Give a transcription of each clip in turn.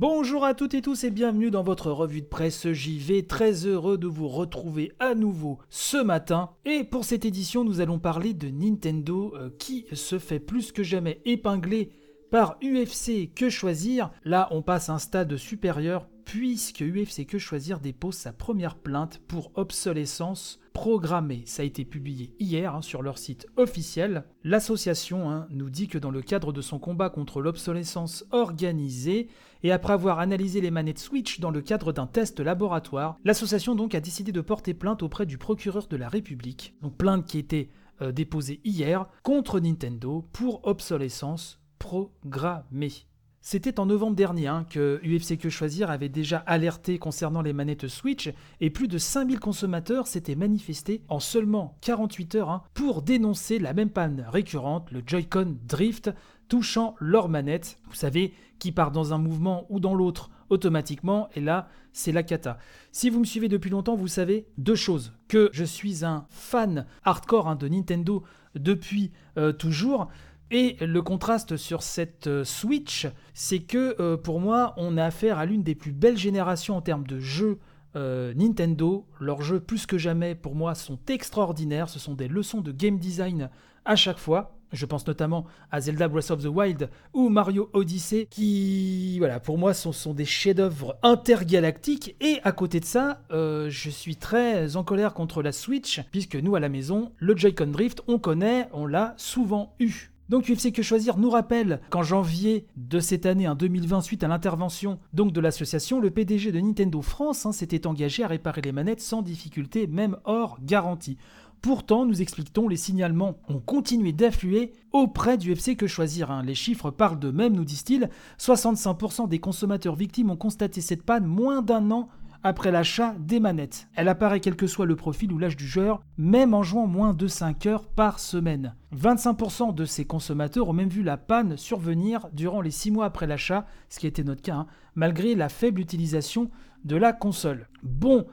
Bonjour à toutes et tous et bienvenue dans votre revue de presse JV. Très heureux de vous retrouver à nouveau ce matin. Et pour cette édition, nous allons parler de Nintendo euh, qui se fait plus que jamais épingler par UFC Que Choisir. Là, on passe un stade supérieur puisque UFC Que Choisir dépose sa première plainte pour obsolescence programmée. Ça a été publié hier hein, sur leur site officiel. L'association hein, nous dit que dans le cadre de son combat contre l'obsolescence organisée, et après avoir analysé les manettes Switch dans le cadre d'un test laboratoire, l'association donc a décidé de porter plainte auprès du procureur de la République. Donc plainte qui était euh, déposée hier contre Nintendo pour obsolescence programmée. C'était en novembre dernier hein, que UFC Que Choisir avait déjà alerté concernant les manettes Switch et plus de 5000 consommateurs s'étaient manifestés en seulement 48 heures hein, pour dénoncer la même panne récurrente, le Joy-Con Drift, touchant leur manette. Vous savez, qui part dans un mouvement ou dans l'autre automatiquement, et là, c'est la cata. Si vous me suivez depuis longtemps, vous savez deux choses. Que je suis un fan hardcore hein, de Nintendo depuis euh, toujours, et le contraste sur cette euh, Switch, c'est que euh, pour moi, on a affaire à l'une des plus belles générations en termes de jeux euh, Nintendo. Leurs jeux, plus que jamais, pour moi, sont extraordinaires. Ce sont des leçons de game design à chaque fois. Je pense notamment à Zelda Breath of the Wild ou Mario Odyssey, qui, voilà, pour moi, sont, sont des chefs-d'œuvre intergalactiques. Et à côté de ça, je suis très en colère contre la Switch, puisque nous, à la maison, le Joy-Con Drift, on connaît, on l'a souvent eu. Donc UFC Que Choisir nous rappelle qu'en janvier de cette année, en 2020, suite à l'intervention donc de l'association, le PDG de Nintendo France hein, s'était engagé à réparer les manettes sans difficulté, même hors garantie. Pourtant, nous expliquons, les signalements ont continué d'affluer auprès du FC Que Choisir. Hein. Les chiffres parlent d'eux-mêmes, nous disent-ils. 65% des consommateurs victimes ont constaté cette panne moins d'un an après l'achat des manettes. Elle apparaît quel que soit le profil ou l'âge du joueur, même en jouant moins de 5 heures par semaine. 25% de ces consommateurs ont même vu la panne survenir durant les 6 mois après l'achat, ce qui était notre cas, hein, malgré la faible utilisation de la console. Bon,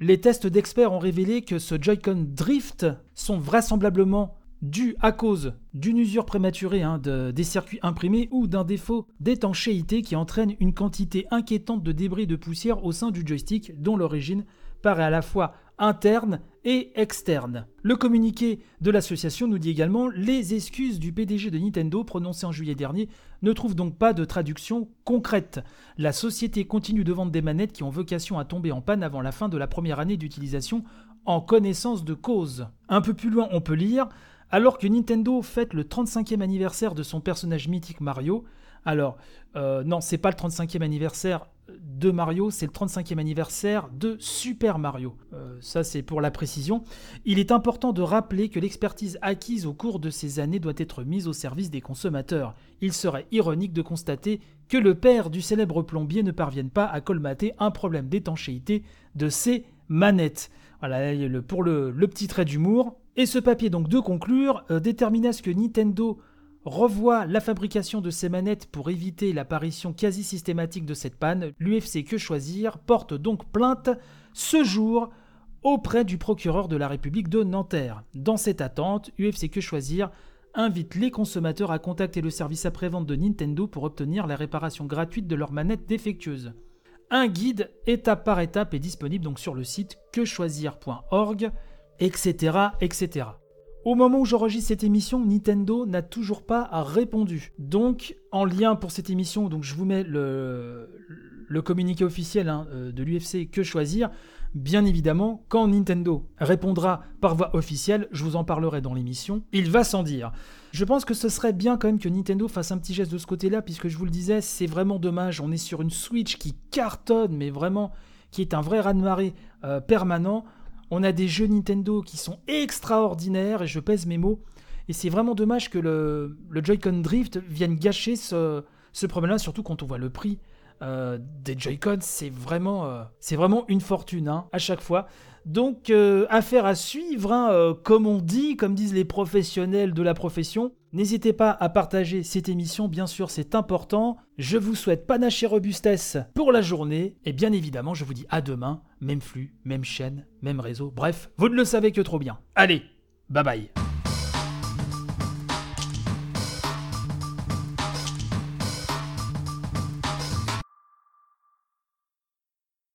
les tests d'experts ont révélé que ce Joy-Con Drift sont vraisemblablement dû à cause d'une usure prématurée hein, des circuits imprimés ou d'un défaut d'étanchéité qui entraîne une quantité inquiétante de débris de poussière au sein du joystick dont l'origine paraît à la fois interne et externe. Le communiqué de l'association nous dit également les excuses du PDG de Nintendo prononcées en juillet dernier ne trouvent donc pas de traduction concrète. La société continue de vendre des manettes qui ont vocation à tomber en panne avant la fin de la première année d'utilisation en connaissance de cause. Un peu plus loin, on peut lire alors que Nintendo fête le 35e anniversaire de son personnage mythique Mario, alors euh, non, c'est pas le 35e anniversaire de Mario, c'est le 35e anniversaire de Super Mario. Euh, ça, c'est pour la précision. Il est important de rappeler que l'expertise acquise au cours de ces années doit être mise au service des consommateurs. Il serait ironique de constater que le père du célèbre plombier ne parvienne pas à colmater un problème d'étanchéité de ses manettes. Voilà, pour le petit trait d'humour, et ce papier donc de conclure euh, détermine à ce que Nintendo revoit la fabrication de ses manettes pour éviter l'apparition quasi systématique de cette panne. L'UFC Que Choisir porte donc plainte ce jour auprès du procureur de la République de Nanterre. Dans cette attente, UFC Que Choisir invite les consommateurs à contacter le service après-vente de Nintendo pour obtenir la réparation gratuite de leurs manettes défectueuses. Un guide étape par étape est disponible donc sur le site quechoisir.org etc., etc. Au moment où j'enregistre cette émission, Nintendo n'a toujours pas répondu. Donc, en lien pour cette émission, donc je vous mets le, communiqué officiel hein, euh, de l'UFC que choisir. Bien évidemment, quand Nintendo répondra par voie officielle, je vous en parlerai dans l'émission. Il va sans dire. Je pense que ce serait bien quand même que Nintendo fasse un petit geste de ce côté-là, puisque je vous le disais, c'est vraiment dommage. On est sur une Switch qui cartonne, mais vraiment qui est un vrai raz-de-marée euh, permanent. On a des jeux Nintendo qui sont extraordinaires, et je pèse mes mots. Et c'est vraiment dommage que le, Joy-Con Drift vienne gâcher ce, problème-là, surtout quand on voit le prix euh, des Joy-Con. C'est vraiment, euh, vraiment une fortune hein, à chaque fois. Donc, euh, affaire à suivre, hein, comme on dit, comme disent les professionnels de la profession. N'hésitez pas à partager cette émission, bien sûr, c'est important. Je vous souhaite panache et robustesse pour la journée. Et bien évidemment, je vous dis à demain, même flux, même chaîne, même réseau. Bref, vous ne le savez que trop bien. Allez, bye bye.